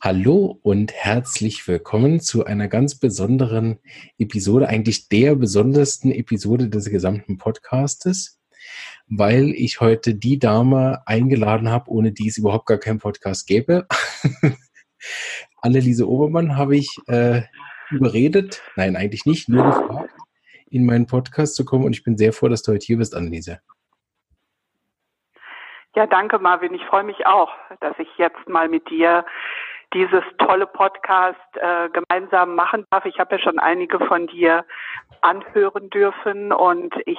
Hallo und herzlich willkommen zu einer ganz besonderen Episode, eigentlich der besondersten Episode des gesamten Podcastes, weil ich heute die Dame eingeladen habe, ohne die es überhaupt gar keinen Podcast gäbe. Anneliese Obermann habe ich äh, überredet, nein, eigentlich nicht, nur gefragt, in meinen Podcast zu kommen und ich bin sehr froh, dass du heute hier bist, Anneliese. Ja, danke Marvin. Ich freue mich auch, dass ich jetzt mal mit dir dieses tolle Podcast äh, gemeinsam machen darf. Ich habe ja schon einige von dir anhören dürfen und ich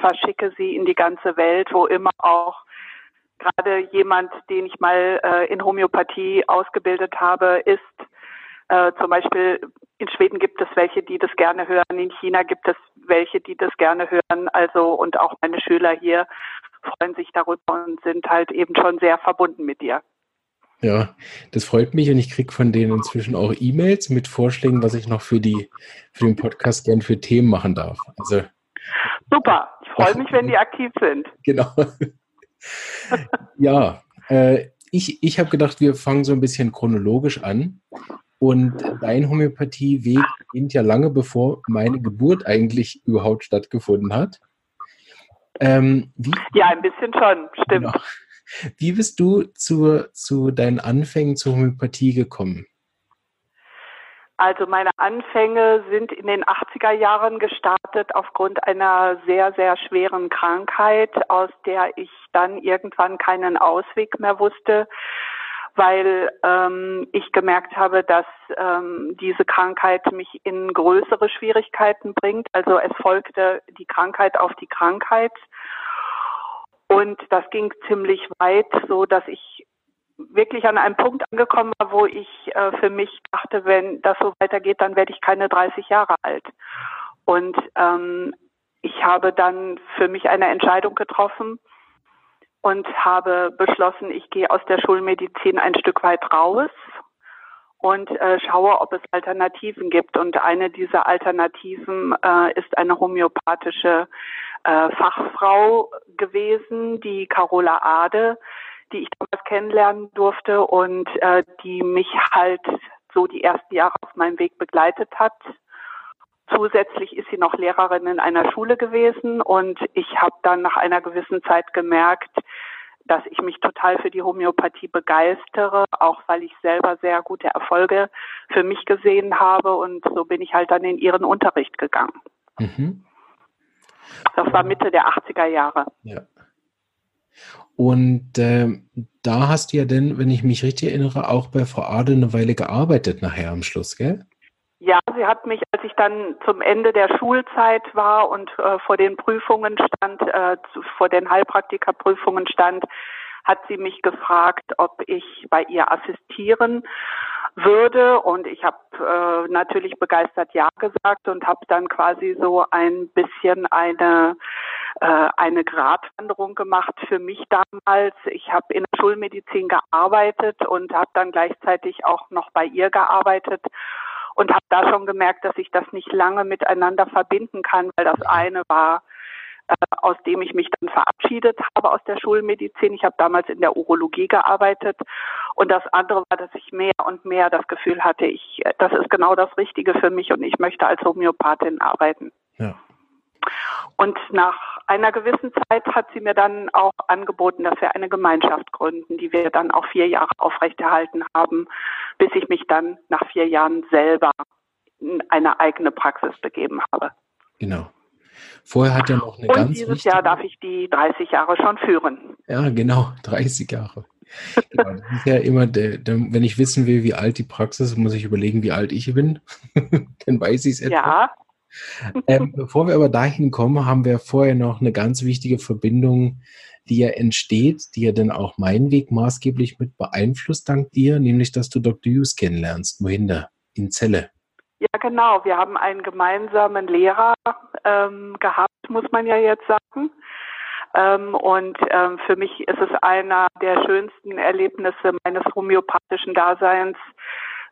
verschicke sie in die ganze Welt, wo immer auch gerade jemand, den ich mal äh, in Homöopathie ausgebildet habe, ist. Äh, zum Beispiel in Schweden gibt es welche, die das gerne hören, in China gibt es welche, die das gerne hören. Also und auch meine Schüler hier freuen sich darüber und sind halt eben schon sehr verbunden mit dir. Ja, das freut mich und ich kriege von denen inzwischen auch E-Mails mit Vorschlägen, was ich noch für die für den Podcast gern für Themen machen darf. Also super, ich freue mich, wenn die aktiv sind. Genau. ja, äh, ich, ich habe gedacht, wir fangen so ein bisschen chronologisch an. Und dein Homöopathieweg beginnt ja lange bevor meine Geburt eigentlich überhaupt stattgefunden hat. Ähm, wie, ja, ein bisschen schon, stimmt. Genau. Wie bist du zu, zu deinen Anfängen zur Homöopathie gekommen? Also meine Anfänge sind in den 80er Jahren gestartet aufgrund einer sehr, sehr schweren Krankheit, aus der ich dann irgendwann keinen Ausweg mehr wusste weil ähm, ich gemerkt habe, dass ähm, diese Krankheit mich in größere Schwierigkeiten bringt. Also es folgte die Krankheit auf die Krankheit. Und das ging ziemlich weit, so dass ich wirklich an einem Punkt angekommen war, wo ich äh, für mich dachte, wenn das so weitergeht, dann werde ich keine 30 Jahre alt. Und ähm, ich habe dann für mich eine Entscheidung getroffen, und habe beschlossen, ich gehe aus der Schulmedizin ein Stück weit raus und äh, schaue, ob es Alternativen gibt. Und eine dieser Alternativen äh, ist eine homöopathische äh, Fachfrau gewesen, die Carola Ade, die ich damals kennenlernen durfte und äh, die mich halt so die ersten Jahre auf meinem Weg begleitet hat Zusätzlich ist sie noch Lehrerin in einer Schule gewesen und ich habe dann nach einer gewissen Zeit gemerkt, dass ich mich total für die Homöopathie begeistere, auch weil ich selber sehr gute Erfolge für mich gesehen habe und so bin ich halt dann in ihren Unterricht gegangen. Mhm. Das war Mitte der 80er Jahre. Ja. Und äh, da hast du ja denn, wenn ich mich richtig erinnere, auch bei Frau Ade eine Weile gearbeitet nachher am Schluss, gell? Ja, sie hat mich, als ich dann zum Ende der Schulzeit war und äh, vor den Prüfungen stand, äh, vor den Heilpraktikerprüfungen stand, hat sie mich gefragt, ob ich bei ihr assistieren würde. Und ich habe äh, natürlich begeistert Ja gesagt und habe dann quasi so ein bisschen eine äh, eine Gratwanderung gemacht für mich damals. Ich habe in der Schulmedizin gearbeitet und habe dann gleichzeitig auch noch bei ihr gearbeitet und habe da schon gemerkt, dass ich das nicht lange miteinander verbinden kann, weil das eine war, äh, aus dem ich mich dann verabschiedet habe aus der Schulmedizin. Ich habe damals in der Urologie gearbeitet und das andere war, dass ich mehr und mehr das Gefühl hatte, ich, das ist genau das Richtige für mich und ich möchte als Homöopathin arbeiten. Ja. Und nach einer gewissen Zeit hat sie mir dann auch angeboten, dass wir eine Gemeinschaft gründen, die wir dann auch vier Jahre aufrechterhalten haben, bis ich mich dann nach vier Jahren selber in eine eigene Praxis begeben habe. Genau. Vorher hat er noch eine Und ganz dieses wichtige... Jahr darf ich die 30 Jahre schon führen. Ja, genau, 30 Jahre. genau, das ist ja immer, der, der, wenn ich wissen will, wie alt die Praxis ist, muss ich überlegen, wie alt ich bin. Dann weiß ich es etwa. Ja, ähm, bevor wir aber dahin kommen, haben wir vorher noch eine ganz wichtige Verbindung, die ja entsteht, die ja dann auch meinen Weg maßgeblich mit beeinflusst, dank dir, nämlich, dass du Dr. Hughes kennenlernst. Wohin da? In Celle. Ja, genau. Wir haben einen gemeinsamen Lehrer ähm, gehabt, muss man ja jetzt sagen. Ähm, und ähm, für mich ist es einer der schönsten Erlebnisse meines homöopathischen Daseins,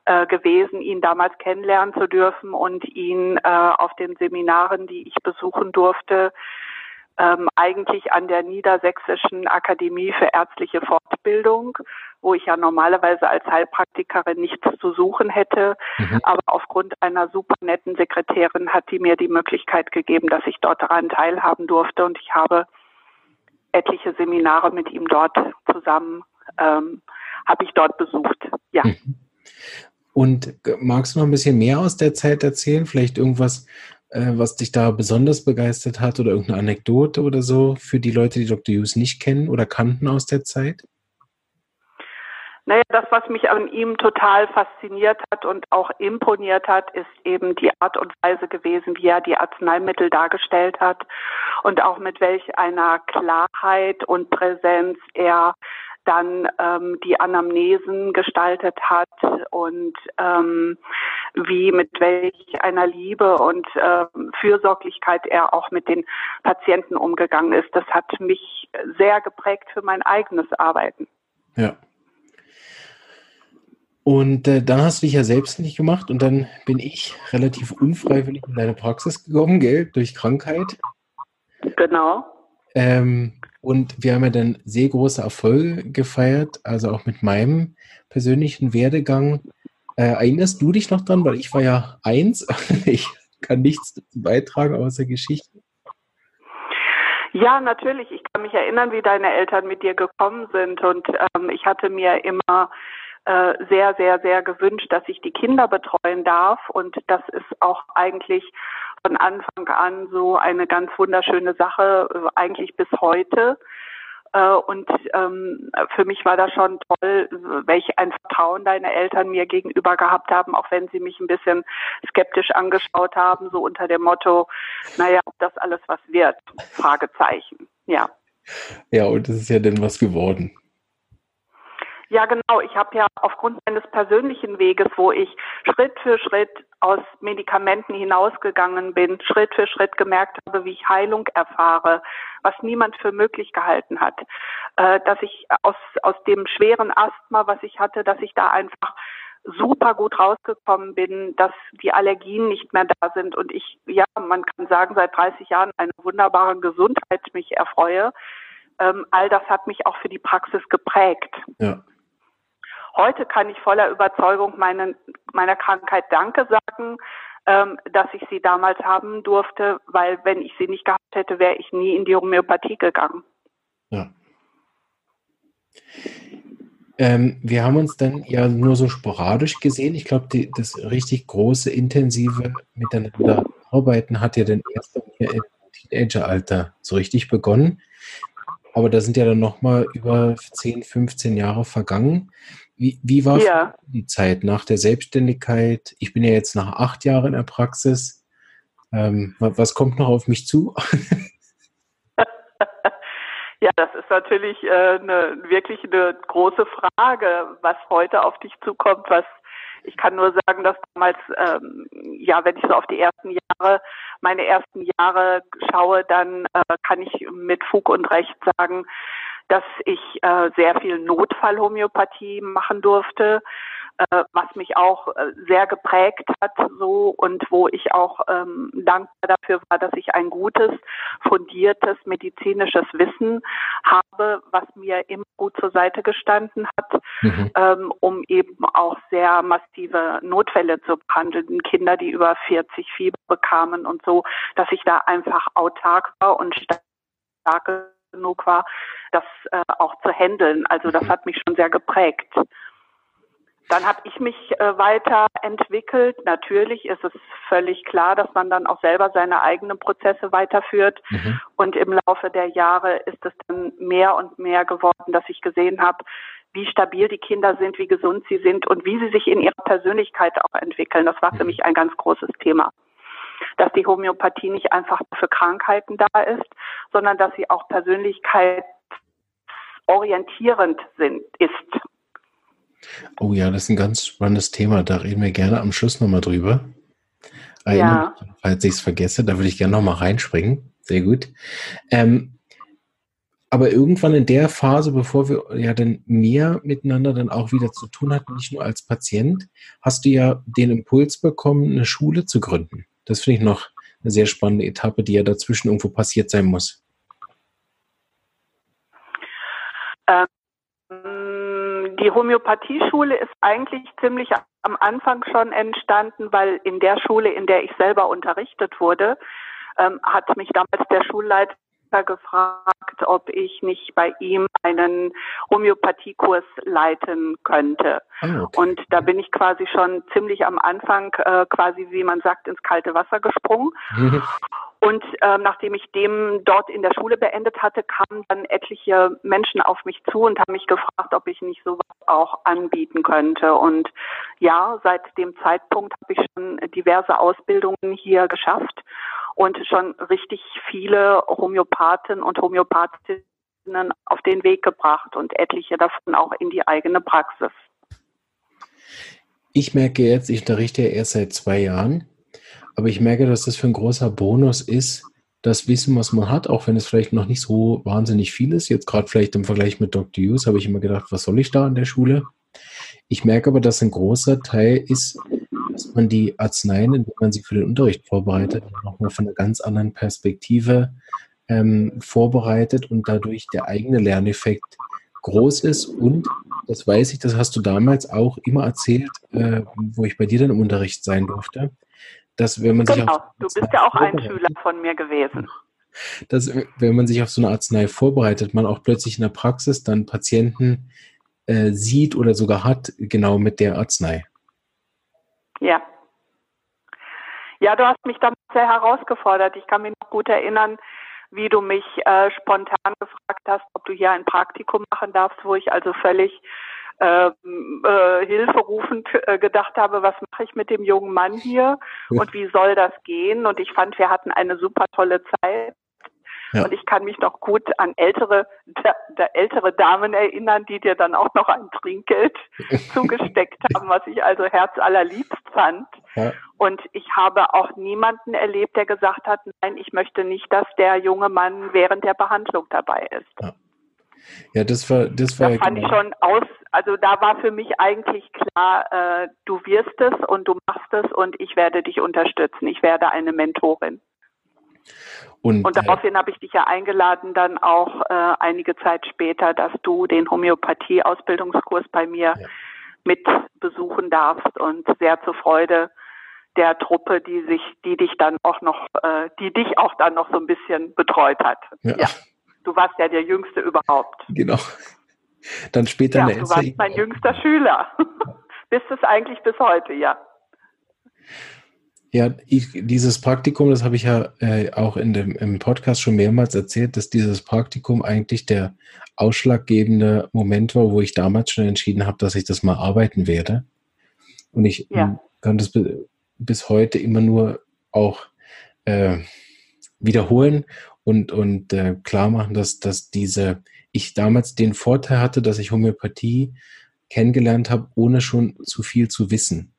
äh, gewesen, ihn damals kennenlernen zu dürfen und ihn äh, auf den Seminaren, die ich besuchen durfte, ähm, eigentlich an der Niedersächsischen Akademie für ärztliche Fortbildung, wo ich ja normalerweise als Heilpraktikerin nichts zu suchen hätte. Mhm. Aber aufgrund einer super netten Sekretärin hat die mir die Möglichkeit gegeben, dass ich dort daran teilhaben durfte. Und ich habe etliche Seminare mit ihm dort zusammen, ähm, habe ich dort besucht. Ja. Mhm. Und magst du noch ein bisschen mehr aus der Zeit erzählen? Vielleicht irgendwas, äh, was dich da besonders begeistert hat oder irgendeine Anekdote oder so für die Leute, die Dr. Hughes nicht kennen oder kannten aus der Zeit? Naja, das, was mich an ihm total fasziniert hat und auch imponiert hat, ist eben die Art und Weise gewesen, wie er die Arzneimittel dargestellt hat und auch mit welch einer Klarheit und Präsenz er dann ähm, die Anamnesen gestaltet hat und ähm, wie mit welch einer Liebe und äh, Fürsorglichkeit er auch mit den Patienten umgegangen ist. Das hat mich sehr geprägt für mein eigenes Arbeiten. Ja. Und äh, dann hast du dich ja selbstständig gemacht und dann bin ich relativ unfreiwillig in deine Praxis gekommen, gell, durch Krankheit. Genau. Ähm, und wir haben ja dann sehr große Erfolge gefeiert, also auch mit meinem persönlichen Werdegang. Äh, erinnerst du dich noch dran? Weil ich war ja eins. ich kann nichts beitragen außer Geschichten. Ja, natürlich. Ich kann mich erinnern, wie deine Eltern mit dir gekommen sind. Und ähm, ich hatte mir immer äh, sehr, sehr, sehr gewünscht, dass ich die Kinder betreuen darf. Und das ist auch eigentlich von Anfang an so eine ganz wunderschöne Sache, äh, eigentlich bis heute. Äh, und ähm, für mich war das schon toll, welch ein Vertrauen deine Eltern mir gegenüber gehabt haben, auch wenn sie mich ein bisschen skeptisch angeschaut haben, so unter dem Motto, naja, ob das alles was wird? Fragezeichen. Ja. Ja, und das ist ja dann was geworden. Ja, genau. Ich habe ja aufgrund meines persönlichen Weges, wo ich Schritt für Schritt aus Medikamenten hinausgegangen bin, Schritt für Schritt gemerkt habe, wie ich Heilung erfahre, was niemand für möglich gehalten hat, äh, dass ich aus, aus dem schweren Asthma, was ich hatte, dass ich da einfach super gut rausgekommen bin, dass die Allergien nicht mehr da sind und ich, ja, man kann sagen, seit 30 Jahren eine wunderbare Gesundheit mich erfreue. Ähm, all das hat mich auch für die Praxis geprägt. Ja. Heute kann ich voller Überzeugung meinen, meiner Krankheit Danke sagen, ähm, dass ich sie damals haben durfte, weil wenn ich sie nicht gehabt hätte, wäre ich nie in die Homöopathie gegangen. Ja. Ähm, wir haben uns dann ja nur so sporadisch gesehen. Ich glaube, das richtig große, intensive Miteinander arbeiten hat ja dann erst im Teenageralter so richtig begonnen. Aber da sind ja dann nochmal über 10, 15 Jahre vergangen. Wie, wie war ja. die Zeit nach der Selbstständigkeit? Ich bin ja jetzt nach acht Jahren in der Praxis. Ähm, was kommt noch auf mich zu? ja, das ist natürlich äh, eine, wirklich eine große Frage, was heute auf dich zukommt, was ich kann nur sagen, dass damals, ähm, ja, wenn ich so auf die ersten Jahre, meine ersten Jahre schaue, dann äh, kann ich mit Fug und Recht sagen, dass ich äh, sehr viel Notfallhomöopathie machen durfte, äh, was mich auch äh, sehr geprägt hat so und wo ich auch ähm, dankbar dafür war, dass ich ein gutes, fundiertes medizinisches Wissen habe, was mir immer gut zur Seite gestanden hat, mhm. ähm, um eben auch sehr massive Notfälle zu behandeln, Kinder, die über 40 Fieber bekamen und so, dass ich da einfach autark war und starke genug war, das äh, auch zu handeln. Also das mhm. hat mich schon sehr geprägt. Dann habe ich mich äh, weiterentwickelt. Natürlich ist es völlig klar, dass man dann auch selber seine eigenen Prozesse weiterführt. Mhm. Und im Laufe der Jahre ist es dann mehr und mehr geworden, dass ich gesehen habe, wie stabil die Kinder sind, wie gesund sie sind und wie sie sich in ihrer Persönlichkeit auch entwickeln. Das war für mhm. mich ein ganz großes Thema dass die Homöopathie nicht einfach für Krankheiten da ist, sondern dass sie auch persönlichkeitsorientierend sind, ist. Oh ja, das ist ein ganz spannendes Thema. Da reden wir gerne am Schluss nochmal drüber. Erinnern, ja. falls ich es vergesse, da würde ich gerne nochmal reinspringen. Sehr gut. Ähm, aber irgendwann in der Phase, bevor wir ja dann mehr miteinander dann auch wieder zu tun hatten, nicht nur als Patient, hast du ja den Impuls bekommen, eine Schule zu gründen. Das finde ich noch eine sehr spannende Etappe, die ja dazwischen irgendwo passiert sein muss. Ähm, die Homöopathieschule ist eigentlich ziemlich am Anfang schon entstanden, weil in der Schule, in der ich selber unterrichtet wurde, ähm, hat mich damals der Schulleiter gefragt, ob ich nicht bei ihm einen Homöopathiekurs leiten könnte. Oh, okay. Und da bin ich quasi schon ziemlich am Anfang, äh, quasi wie man sagt, ins kalte Wasser gesprungen. Und ähm, nachdem ich dem dort in der Schule beendet hatte, kamen dann etliche Menschen auf mich zu und haben mich gefragt, ob ich nicht sowas auch anbieten könnte. Und ja, seit dem Zeitpunkt habe ich schon diverse Ausbildungen hier geschafft und schon richtig viele Homöopathen und Homöopathinnen auf den Weg gebracht und etliche davon auch in die eigene Praxis. Ich merke jetzt, ich unterrichte erst seit zwei Jahren aber ich merke, dass das für ein großer Bonus ist, das Wissen, was man hat, auch wenn es vielleicht noch nicht so wahnsinnig viel ist. Jetzt gerade vielleicht im Vergleich mit Dr. Hughes habe ich immer gedacht, was soll ich da an der Schule? Ich merke aber, dass ein großer Teil ist, dass man die Arzneien, indem man sie für den Unterricht vorbereitet, nochmal von einer ganz anderen Perspektive ähm, vorbereitet und dadurch der eigene Lerneffekt groß ist. Und das weiß ich, das hast du damals auch immer erzählt, äh, wo ich bei dir dann im Unterricht sein durfte, dass wenn man genau, sich auf du bist ja auch ein Schüler von mir gewesen. Dass, wenn man sich auf so eine Arznei vorbereitet, man auch plötzlich in der Praxis dann Patienten äh, sieht oder sogar hat, genau mit der Arznei. Ja. Ja, du hast mich damals sehr herausgefordert. Ich kann mich noch gut erinnern, wie du mich äh, spontan gefragt hast, ob du hier ein Praktikum machen darfst, wo ich also völlig äh, äh, hilferufend äh, gedacht habe, was mache ich mit dem jungen Mann hier und wie soll das gehen? Und ich fand, wir hatten eine super tolle Zeit. Ja. Und ich kann mich noch gut an ältere, da, da ältere Damen erinnern, die dir dann auch noch ein Trinkgeld zugesteckt haben, was ich also herzallerliebst fand. Ja. Und ich habe auch niemanden erlebt, der gesagt hat, nein, ich möchte nicht, dass der junge Mann während der Behandlung dabei ist. Ja. Ja, das war, das war. Da fand genau. ich schon aus, also da war für mich eigentlich klar, äh, du wirst es und du machst es und ich werde dich unterstützen. Ich werde eine Mentorin. Und, und daraufhin äh, habe ich dich ja eingeladen, dann auch äh, einige Zeit später, dass du den Homöopathie-Ausbildungskurs bei mir ja. mit besuchen darfst und sehr zur Freude der Truppe, die sich, die dich dann auch noch, äh, die dich auch dann noch so ein bisschen betreut hat. Ja. ja. Du warst ja der Jüngste überhaupt. Genau. Dann später ja, eine Du warst mein jüngster Schüler. Bist es eigentlich bis heute, ja. Ja, ich, dieses Praktikum, das habe ich ja äh, auch in dem, im Podcast schon mehrmals erzählt, dass dieses Praktikum eigentlich der ausschlaggebende Moment war, wo ich damals schon entschieden habe, dass ich das mal arbeiten werde. Und ich ja. kann das bis heute immer nur auch äh, wiederholen und, und äh, klar machen, dass, dass diese, ich damals den Vorteil hatte, dass ich Homöopathie kennengelernt habe, ohne schon zu viel zu wissen.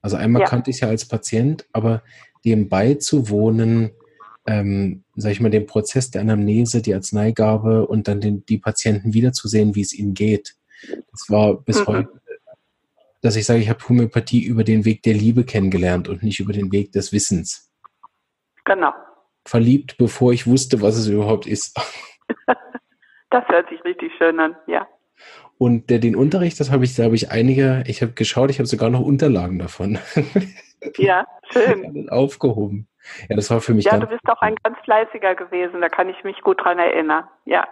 Also einmal ja. kannte ich es ja als Patient, aber dem beizuwohnen, ähm, sag ich mal, den Prozess der Anamnese, die Arzneigabe und dann den, die Patienten wiederzusehen, wie es ihnen geht. Das war bis mhm. heute, dass ich sage, ich habe Homöopathie über den Weg der Liebe kennengelernt und nicht über den Weg des Wissens. Genau verliebt, bevor ich wusste, was es überhaupt ist. Das hört sich richtig schön an, ja. Und der, den Unterricht, das habe ich, da habe ich einige, ich habe geschaut, ich habe sogar noch Unterlagen davon. Ja, schön. Aufgehoben. Ja, das war für mich. Ja, du bist auch ein ganz fleißiger gewesen, da kann ich mich gut dran erinnern. Ja.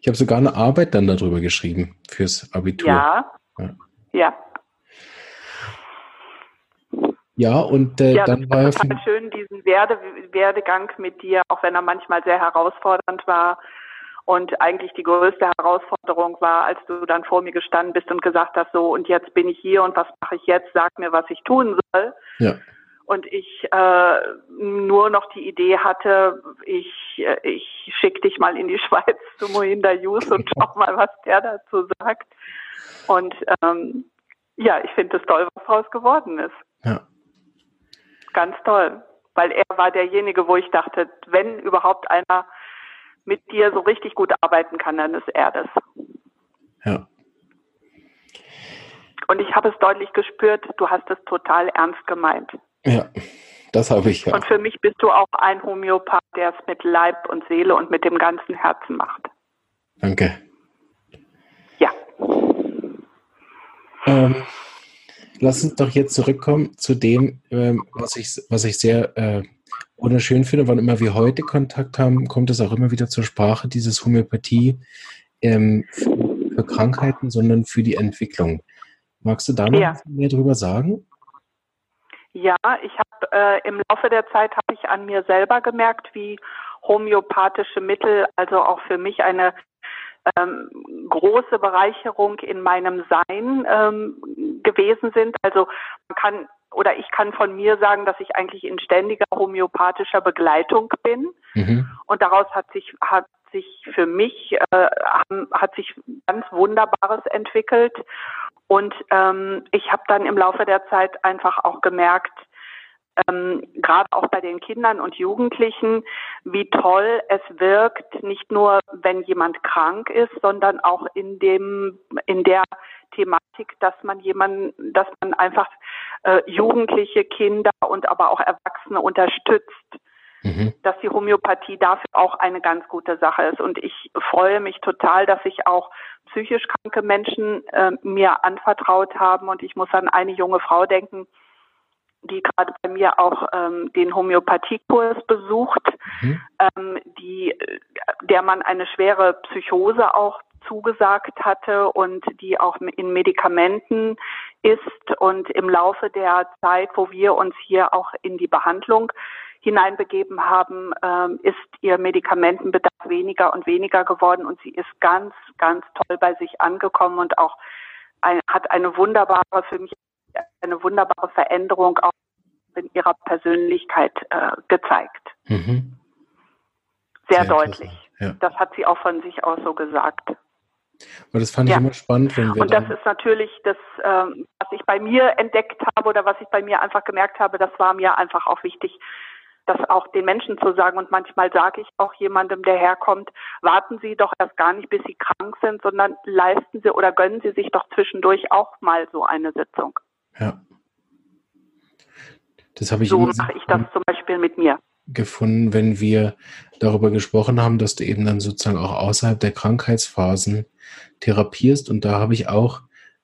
Ich habe sogar eine Arbeit dann darüber geschrieben fürs Abitur. Ja. Ja. ja. Ja, und äh, ja, dann war es total schön, diesen Werde, Werdegang mit dir, auch wenn er manchmal sehr herausfordernd war. Und eigentlich die größte Herausforderung war, als du dann vor mir gestanden bist und gesagt hast, so, und jetzt bin ich hier und was mache ich jetzt? Sag mir, was ich tun soll. Ja. Und ich äh, nur noch die Idee hatte, ich, äh, ich schicke dich mal in die Schweiz zu Mohinder Jus und schau mal, was der dazu sagt. Und ähm, ja, ich finde es toll, was daraus geworden ist. Ja ganz toll, weil er war derjenige, wo ich dachte, wenn überhaupt einer mit dir so richtig gut arbeiten kann, dann ist er das. Ja. Und ich habe es deutlich gespürt, du hast es total ernst gemeint. Ja, das habe ich ja. Und für mich bist du auch ein Homöopath, der es mit Leib und Seele und mit dem ganzen Herzen macht. Danke. Ja. Ähm, lass uns doch jetzt zurückkommen zu dem, ähm, was, ich, was ich sehr äh, wunderschön finde. Wann immer wir heute Kontakt haben, kommt es auch immer wieder zur Sprache, dieses Homöopathie ähm, für, für, Krankheiten, sondern für die Entwicklung. Magst du da noch ja. mehr drüber sagen? Ja, ich habe äh, im Laufe der Zeit habe ich an mir selber gemerkt, wie homöopathische Mittel also auch für mich eine ähm, große Bereicherung in meinem Sein ähm, gewesen sind. Also man kann oder ich kann von mir sagen, dass ich eigentlich in ständiger homöopathischer Begleitung bin. Mhm. Und daraus hat sich hat sich für mich äh, hat sich ganz Wunderbares entwickelt. Und ähm, ich habe dann im Laufe der Zeit einfach auch gemerkt, ähm, gerade auch bei den Kindern und Jugendlichen, wie toll es wirkt, nicht nur wenn jemand krank ist, sondern auch in dem in der Thematik, dass man jemanden, dass man einfach äh, Jugendliche, Kinder und aber auch Erwachsene unterstützt. Mhm. Dass die Homöopathie dafür auch eine ganz gute Sache ist. Und ich freue mich total, dass ich auch psychisch kranke Menschen äh, mir anvertraut haben. Und ich muss an eine junge Frau denken, die gerade bei mir auch ähm, den Homöopathiekurs besucht, mhm. ähm, die, der man eine schwere Psychose auch zugesagt hatte und die auch in Medikamenten ist und im Laufe der Zeit, wo wir uns hier auch in die Behandlung hineinbegeben haben, ähm, ist ihr Medikamentenbedarf weniger und weniger geworden und sie ist ganz, ganz toll bei sich angekommen und auch ein, hat eine wunderbare, für mich eine wunderbare Veränderung auch in ihrer Persönlichkeit äh, gezeigt. Mhm. Sehr, Sehr deutlich. Ja. Das hat sie auch von sich aus so gesagt. Aber das fand ja. ich immer spannend, wenn wir. Und das ist natürlich das, ähm, was ich bei mir entdeckt habe oder was ich bei mir einfach gemerkt habe, das war mir einfach auch wichtig, das auch den Menschen zu sagen. Und manchmal sage ich auch jemandem, der herkommt, warten Sie doch erst gar nicht, bis Sie krank sind, sondern leisten Sie oder gönnen Sie sich doch zwischendurch auch mal so eine Sitzung. Ja. Das habe ich so mache ich das zum Beispiel mit mir gefunden, wenn wir darüber gesprochen haben, dass du eben dann sozusagen auch außerhalb der Krankheitsphasen therapierst. Und da habe ich auch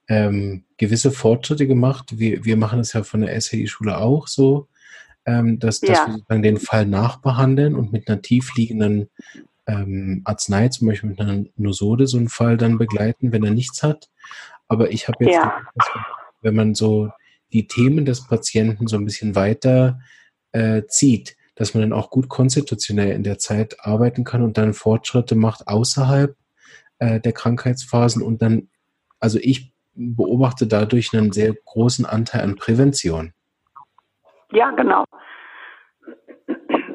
ähm, gewisse Fortschritte gemacht. Wir, wir machen es ja von der SAI-Schule auch so, ähm, dass, ja. dass wir sozusagen den Fall nachbehandeln und mit einer tiefliegenden ähm, Arznei, zum Beispiel mit einer Nosode, so einen Fall dann begleiten, wenn er nichts hat. Aber ich habe jetzt, ja. wenn man so die Themen des Patienten so ein bisschen weiter äh, zieht, dass man dann auch gut konstitutionell in der Zeit arbeiten kann und dann Fortschritte macht außerhalb äh, der Krankheitsphasen und dann, also ich beobachte dadurch einen sehr großen Anteil an Prävention. Ja, genau.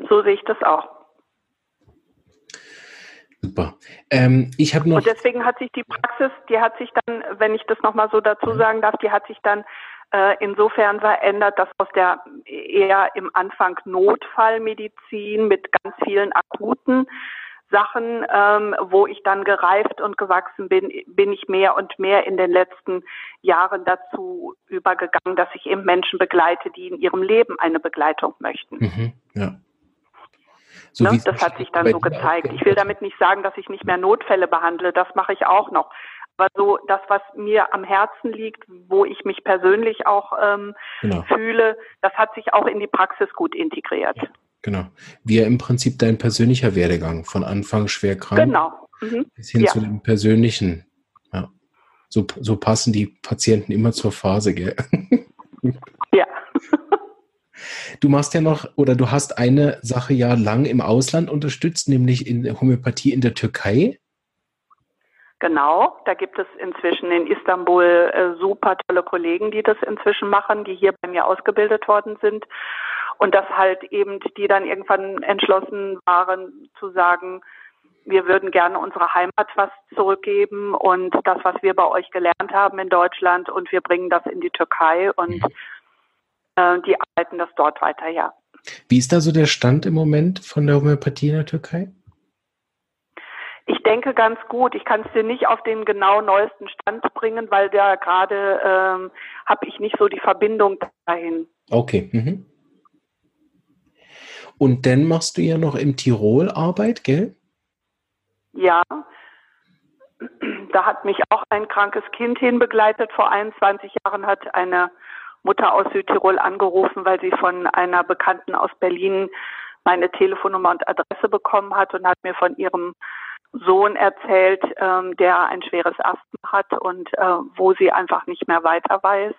So sehe ich das auch. Super. Ähm, ich habe noch. Und deswegen hat sich die Praxis, die hat sich dann, wenn ich das nochmal so dazu mhm. sagen darf, die hat sich dann insofern verändert, dass aus der eher im Anfang Notfallmedizin mit ganz vielen akuten Sachen, ähm, wo ich dann gereift und gewachsen bin, bin ich mehr und mehr in den letzten Jahren dazu übergegangen, dass ich eben Menschen begleite, die in ihrem Leben eine Begleitung möchten. Mhm, ja. So ne? Das hat sich dann so gezeigt. Ich will damit nicht sagen, dass ich nicht mehr Notfälle behandle. Das mache ich auch noch. Aber so das, was mir am Herzen liegt, wo ich mich persönlich auch ähm, genau. fühle, das hat sich auch in die Praxis gut integriert. Ja, genau. Wie ja im Prinzip dein persönlicher Werdegang von Anfang schwer krank genau. mhm. bis hin ja. zu dem persönlichen. Ja. So, so passen die Patienten immer zur Phase, gell? Ja. Du machst ja noch oder du hast eine Sache ja lang im Ausland unterstützt, nämlich in Homöopathie in der Türkei. Genau, da gibt es inzwischen in Istanbul äh, super tolle Kollegen, die das inzwischen machen, die hier bei mir ausgebildet worden sind. Und das halt eben, die dann irgendwann entschlossen waren zu sagen, wir würden gerne unsere Heimat was zurückgeben und das, was wir bei euch gelernt haben in Deutschland und wir bringen das in die Türkei und äh, die arbeiten das dort weiter, ja. Wie ist da so der Stand im Moment von der Homöopathie in der Türkei? Ich denke ganz gut. Ich kann es dir nicht auf den genau neuesten Stand bringen, weil da gerade ähm, habe ich nicht so die Verbindung dahin. Okay. Mhm. Und dann machst du ja noch im Tirol Arbeit, gell? Ja. da hat mich auch ein krankes Kind hinbegleitet. Vor 21 Jahren hat eine Mutter aus Südtirol angerufen, weil sie von einer Bekannten aus Berlin meine Telefonnummer und Adresse bekommen hat und hat mir von ihrem Sohn erzählt, ähm, der ein schweres Asthma hat und äh, wo sie einfach nicht mehr weiter weiß.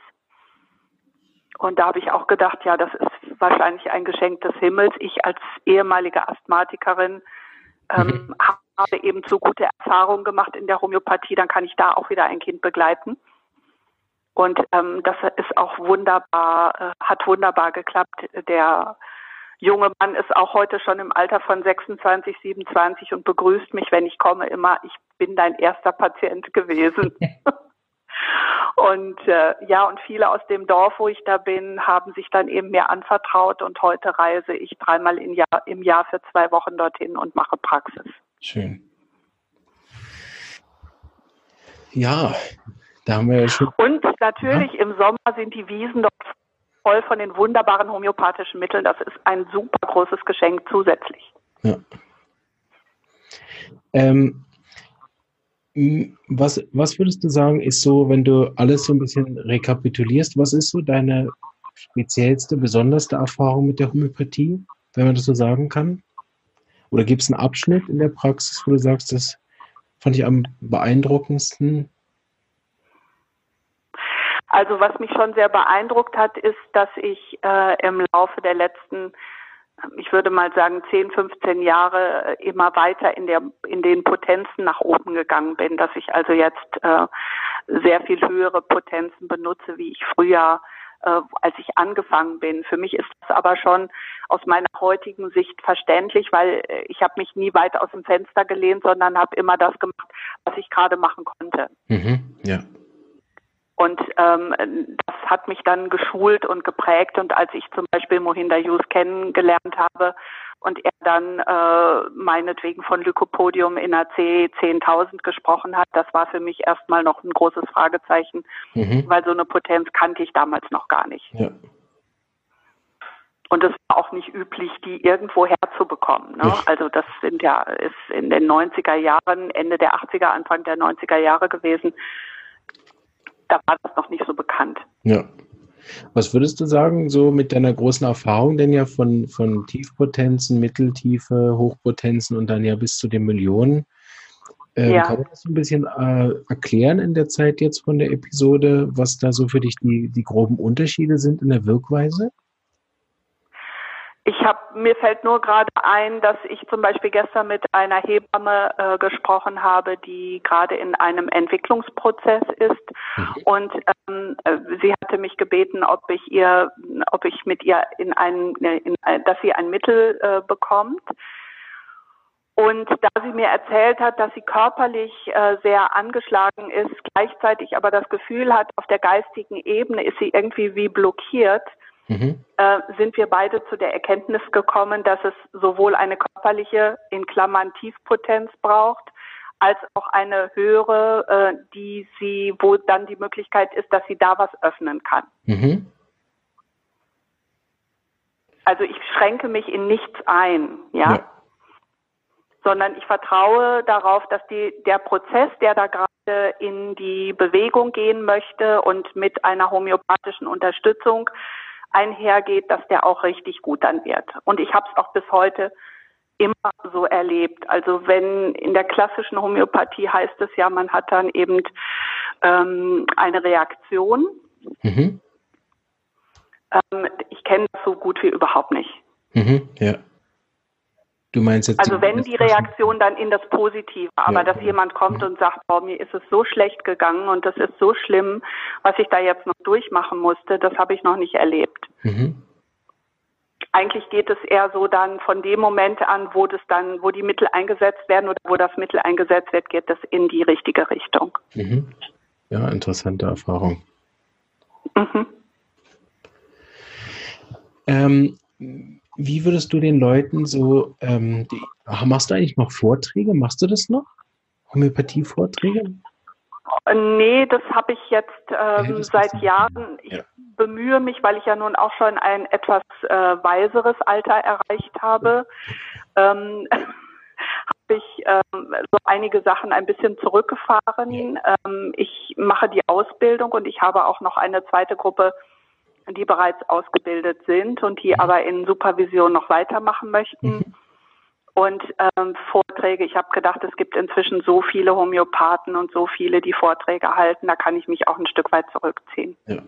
Und da habe ich auch gedacht, ja, das ist wahrscheinlich ein Geschenk des Himmels. Ich als ehemalige Asthmatikerin ähm, mhm. habe eben so gute Erfahrungen gemacht in der Homöopathie, dann kann ich da auch wieder ein Kind begleiten. Und ähm, das ist auch wunderbar, äh, hat wunderbar geklappt. Der junge Mann ist auch heute schon im Alter von 26, 27 und begrüßt mich, wenn ich komme, immer, ich bin dein erster Patient gewesen. Und äh, ja, und viele aus dem Dorf, wo ich da bin, haben sich dann eben mir anvertraut und heute reise ich dreimal im Jahr, im Jahr für zwei Wochen dorthin und mache Praxis. Schön. Ja, da haben wir ja schon. Und natürlich ja. im Sommer sind die Wiesen dort voll von den wunderbaren homöopathischen Mitteln. Das ist ein super großes Geschenk zusätzlich. Ja. Ähm, was, was würdest du sagen, ist so, wenn du alles so ein bisschen rekapitulierst, was ist so deine speziellste, besonderste Erfahrung mit der Homöopathie, wenn man das so sagen kann? Oder gibt es einen Abschnitt in der Praxis, wo du sagst, das fand ich am beeindruckendsten? Also was mich schon sehr beeindruckt hat, ist, dass ich äh, im Laufe der letzten ich würde mal sagen, 10, 15 Jahre immer weiter in der, in den Potenzen nach oben gegangen bin, dass ich also jetzt äh, sehr viel höhere Potenzen benutze, wie ich früher, äh, als ich angefangen bin. Für mich ist das aber schon aus meiner heutigen Sicht verständlich, weil äh, ich habe mich nie weit aus dem Fenster gelehnt, sondern habe immer das gemacht, was ich gerade machen konnte. Mhm, ja. Und ähm, das hat mich dann geschult und geprägt. Und als ich zum Beispiel Mohinder Yus kennengelernt habe und er dann äh, meinetwegen von Lycopodium in AC 10.000 gesprochen hat, das war für mich erstmal noch ein großes Fragezeichen, mhm. weil so eine Potenz kannte ich damals noch gar nicht. Ja. Und es war auch nicht üblich, die irgendwo herzubekommen. Ne? Also das sind ja, ist in den 90er Jahren, Ende der 80er, Anfang der 90er Jahre gewesen da war das noch nicht so bekannt. Ja. Was würdest du sagen, so mit deiner großen Erfahrung denn ja von, von Tiefpotenzen, Mitteltiefe, Hochpotenzen und dann ja bis zu den Millionen? Ähm, ja. Kann man das ein bisschen äh, erklären in der Zeit jetzt von der Episode, was da so für dich die, die groben Unterschiede sind in der Wirkweise? Ich habe mir fällt nur gerade ein, dass ich zum Beispiel gestern mit einer Hebamme äh, gesprochen habe, die gerade in einem Entwicklungsprozess ist mhm. und ähm, äh, sie hatte mich gebeten, ob ich ihr, ob ich mit ihr in ein, in, dass sie ein Mittel äh, bekommt. Und da sie mir erzählt hat, dass sie körperlich äh, sehr angeschlagen ist, gleichzeitig aber das Gefühl hat, auf der geistigen Ebene ist sie irgendwie wie blockiert, mhm. äh, sind wir beide zu der Erkenntnis gekommen, dass es sowohl eine körperliche, in Klammern Tiefpotenz braucht, als auch eine höhere, äh, die sie, wo dann die Möglichkeit ist, dass sie da was öffnen kann. Mhm. Also ich schränke mich in nichts ein, ja? ja. Sondern ich vertraue darauf, dass die, der Prozess, der da gerade in die Bewegung gehen möchte und mit einer homöopathischen Unterstützung einhergeht, dass der auch richtig gut dann wird. Und ich habe es auch bis heute immer so erlebt. Also wenn in der klassischen Homöopathie heißt es ja, man hat dann eben ähm, eine Reaktion. Mhm. Ähm, ich kenne das so gut wie überhaupt nicht. Mhm, ja. Du meinst jetzt. Also wenn die Reaktion dann in das Positive, aber ja, dass jemand kommt und sagt, oh, mir ist es so schlecht gegangen und das ist so schlimm, was ich da jetzt noch durchmachen musste, das habe ich noch nicht erlebt. Mhm. Eigentlich geht es eher so dann von dem Moment an, wo das dann, wo die Mittel eingesetzt werden oder wo das Mittel eingesetzt wird, geht das in die richtige Richtung. Mhm. Ja, interessante Erfahrung. Mhm. Ähm, wie würdest du den Leuten so, ähm, die, machst du eigentlich noch Vorträge? Machst du das noch? Homöopathie-Vorträge? Nee, das habe ich jetzt ähm, seit Jahren. Ich ja. bemühe mich, weil ich ja nun auch schon ein etwas äh, weiseres Alter erreicht habe, ähm, ich ähm, so einige Sachen ein bisschen zurückgefahren. Ähm, ich mache die Ausbildung und ich habe auch noch eine zweite Gruppe, die bereits ausgebildet sind und die aber in Supervision noch weitermachen möchten. Mhm. Und ähm, Vorträge, ich habe gedacht, es gibt inzwischen so viele Homöopathen und so viele, die Vorträge halten, da kann ich mich auch ein Stück weit zurückziehen. Ja.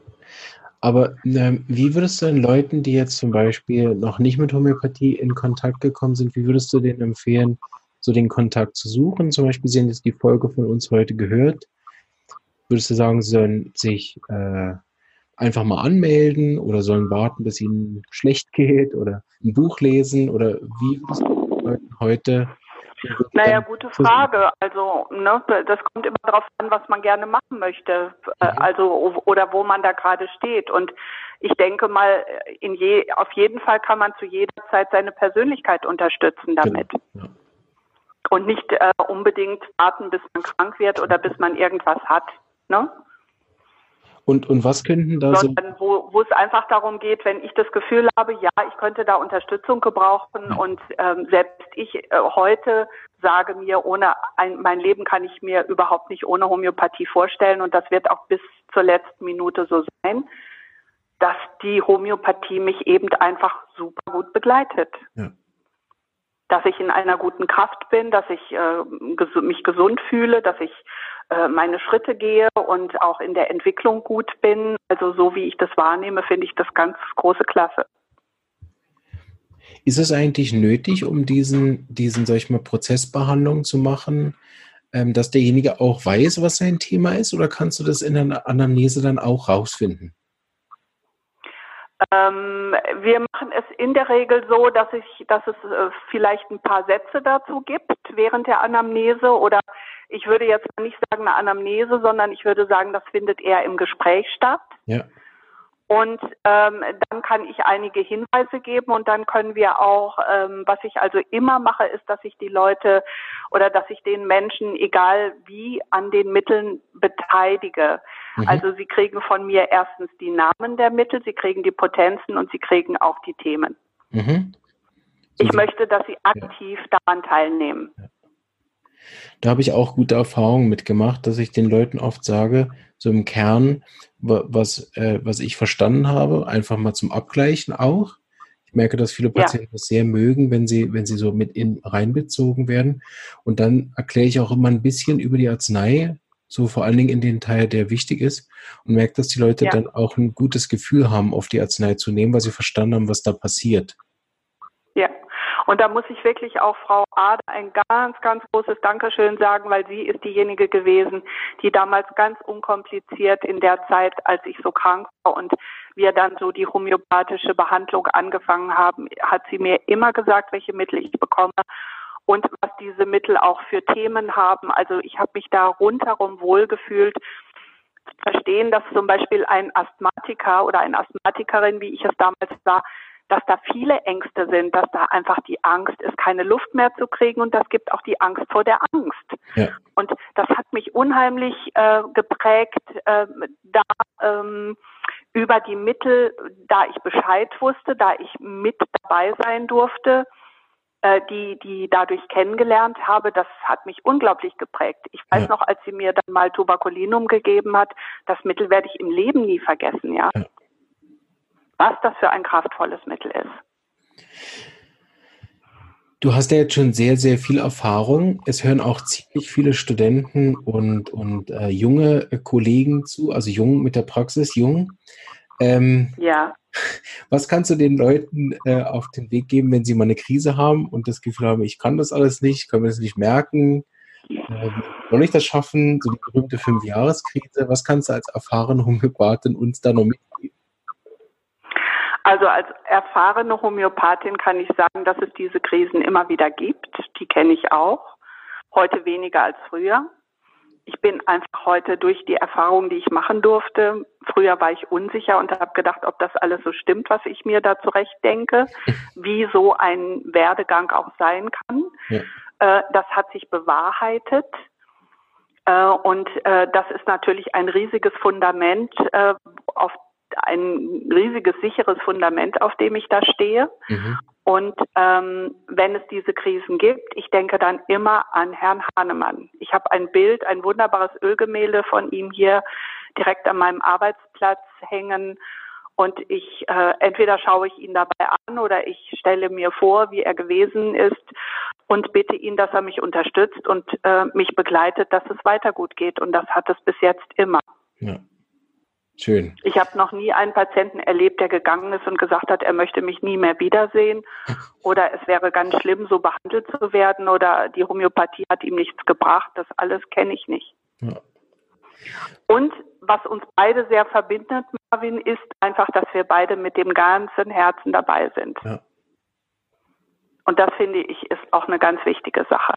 Aber ähm, wie würdest du den Leuten, die jetzt zum Beispiel noch nicht mit Homöopathie in Kontakt gekommen sind, wie würdest du denen empfehlen, so den Kontakt zu suchen? Zum Beispiel, Sie haben jetzt die Folge von uns heute gehört. Würdest du sagen, sie sollen sich äh, einfach mal anmelden oder sollen warten, bis ihnen schlecht geht oder ein Buch lesen? Oder wie heute naja, gute Frage. Also, ne, das kommt immer darauf an, was man gerne machen möchte. Äh, mhm. Also, oder wo man da gerade steht. Und ich denke mal, in je, auf jeden Fall kann man zu jeder Zeit seine Persönlichkeit unterstützen damit. Genau. Ja. Und nicht äh, unbedingt warten, bis man krank wird oder bis man irgendwas hat. Ne? Und, und was könnten da Sondern so? Wo, wo es einfach darum geht, wenn ich das Gefühl habe, ja, ich könnte da Unterstützung gebrauchen ja. und ähm, selbst ich äh, heute sage mir, ohne ein, mein Leben kann ich mir überhaupt nicht ohne Homöopathie vorstellen und das wird auch bis zur letzten Minute so sein, dass die Homöopathie mich eben einfach super gut begleitet. Ja. Dass ich in einer guten Kraft bin, dass ich äh, ges mich gesund fühle, dass ich äh, meine Schritte gehe und auch in der Entwicklung gut bin. Also so wie ich das wahrnehme, finde ich das ganz große Klasse. Ist es eigentlich nötig, um diesen, diesen, sag ich mal, Prozessbehandlung zu machen, ähm, dass derjenige auch weiß, was sein Thema ist, oder kannst du das in der Anamnese dann auch rausfinden? Ähm, wir machen es in der Regel so, dass ich, dass es äh, vielleicht ein paar Sätze dazu gibt während der Anamnese oder ich würde jetzt nicht sagen eine Anamnese, sondern ich würde sagen, das findet eher im Gespräch statt. Ja. Und ähm, dann kann ich einige Hinweise geben und dann können wir auch, ähm, was ich also immer mache, ist, dass ich die Leute oder dass ich den Menschen, egal wie, an den Mitteln beteilige. Mhm. Also sie kriegen von mir erstens die Namen der Mittel, sie kriegen die Potenzen und sie kriegen auch die Themen. Mhm. Ich möchte, dass sie aktiv ja. daran teilnehmen. Ja. Da habe ich auch gute Erfahrungen mitgemacht, dass ich den Leuten oft sage, so im Kern, was, äh, was ich verstanden habe, einfach mal zum Abgleichen auch. Ich merke, dass viele Patienten ja. das sehr mögen, wenn sie, wenn sie so mit in reinbezogen werden. Und dann erkläre ich auch immer ein bisschen über die Arznei, so vor allen Dingen in den Teil, der wichtig ist, und merke, dass die Leute ja. dann auch ein gutes Gefühl haben, auf die Arznei zu nehmen, weil sie verstanden haben, was da passiert. Und da muss ich wirklich auch Frau Ade ein ganz, ganz großes Dankeschön sagen, weil sie ist diejenige gewesen, die damals ganz unkompliziert in der Zeit, als ich so krank war und wir dann so die homöopathische Behandlung angefangen haben, hat sie mir immer gesagt, welche Mittel ich bekomme und was diese Mittel auch für Themen haben. Also ich habe mich da rundherum wohlgefühlt verstehen, dass zum Beispiel ein Asthmatiker oder eine Asthmatikerin, wie ich es damals war, dass da viele Ängste sind, dass da einfach die Angst ist, keine Luft mehr zu kriegen und das gibt auch die Angst vor der Angst. Ja. Und das hat mich unheimlich äh, geprägt, äh, da ähm, über die Mittel, da ich Bescheid wusste, da ich mit dabei sein durfte, äh, die, die dadurch kennengelernt habe, das hat mich unglaublich geprägt. Ich weiß ja. noch, als sie mir dann mal Tuberkulinum gegeben hat, das Mittel werde ich im Leben nie vergessen, ja. ja was das für ein kraftvolles Mittel ist. Du hast ja jetzt schon sehr, sehr viel Erfahrung. Es hören auch ziemlich viele Studenten und, und äh, junge Kollegen zu, also jung mit der Praxis, jung. Ähm, ja. Was kannst du den Leuten äh, auf den Weg geben, wenn sie mal eine Krise haben und das Gefühl haben, ich kann das alles nicht, kann mir das nicht merken, äh, soll ich das schaffen? So die berühmte Fünfjahreskrise. Was kannst du als erfahrene Homöopathin uns da noch mitgeben? Also als erfahrene Homöopathin kann ich sagen, dass es diese Krisen immer wieder gibt. Die kenne ich auch. Heute weniger als früher. Ich bin einfach heute durch die Erfahrungen, die ich machen durfte. Früher war ich unsicher und habe gedacht, ob das alles so stimmt, was ich mir da zurecht denke, wie so ein Werdegang auch sein kann. Ja. Äh, das hat sich bewahrheitet. Äh, und äh, das ist natürlich ein riesiges Fundament, auf ein riesiges, sicheres Fundament, auf dem ich da stehe. Mhm. Und ähm, wenn es diese Krisen gibt, ich denke dann immer an Herrn Hahnemann. Ich habe ein Bild, ein wunderbares Ölgemälde von ihm hier direkt an meinem Arbeitsplatz hängen. Und ich äh, entweder schaue ich ihn dabei an oder ich stelle mir vor, wie er gewesen ist und bitte ihn, dass er mich unterstützt und äh, mich begleitet, dass es weiter gut geht. Und das hat es bis jetzt immer. Ja. Schön. Ich habe noch nie einen Patienten erlebt, der gegangen ist und gesagt hat, er möchte mich nie mehr wiedersehen oder es wäre ganz schlimm, so behandelt zu werden oder die Homöopathie hat ihm nichts gebracht. Das alles kenne ich nicht. Ja. Und was uns beide sehr verbindet, Marvin, ist einfach, dass wir beide mit dem ganzen Herzen dabei sind. Ja. Und das finde ich ist auch eine ganz wichtige Sache.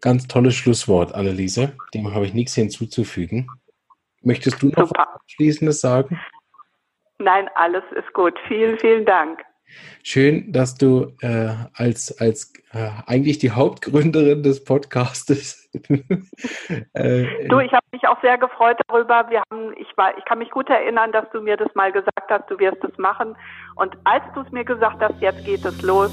Ganz tolles Schlusswort, Anneliese. Dem habe ich nichts hinzuzufügen. Möchtest du noch Super. was Abschließendes sagen? Nein, alles ist gut. Vielen, vielen Dank. Schön, dass du äh, als, als äh, eigentlich die Hauptgründerin des Podcastes. äh, du, ich habe mich auch sehr gefreut darüber. Wir haben, ich, war, ich kann mich gut erinnern, dass du mir das mal gesagt hast, du wirst es machen. Und als du es mir gesagt hast, jetzt geht es los,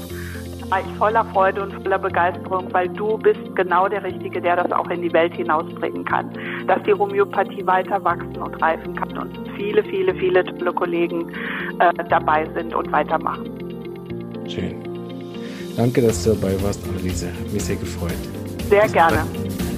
ich voller Freude und voller Begeisterung, weil du bist genau der Richtige, der das auch in die Welt hinausbringen kann. Dass die Homöopathie weiter wachsen und reifen kann und viele, viele, viele tolle Kollegen äh, dabei sind und weitermachen. Schön. Danke, dass du dabei warst, Anneliese. Hat mich sehr gefreut. Sehr Bis gerne. Bald.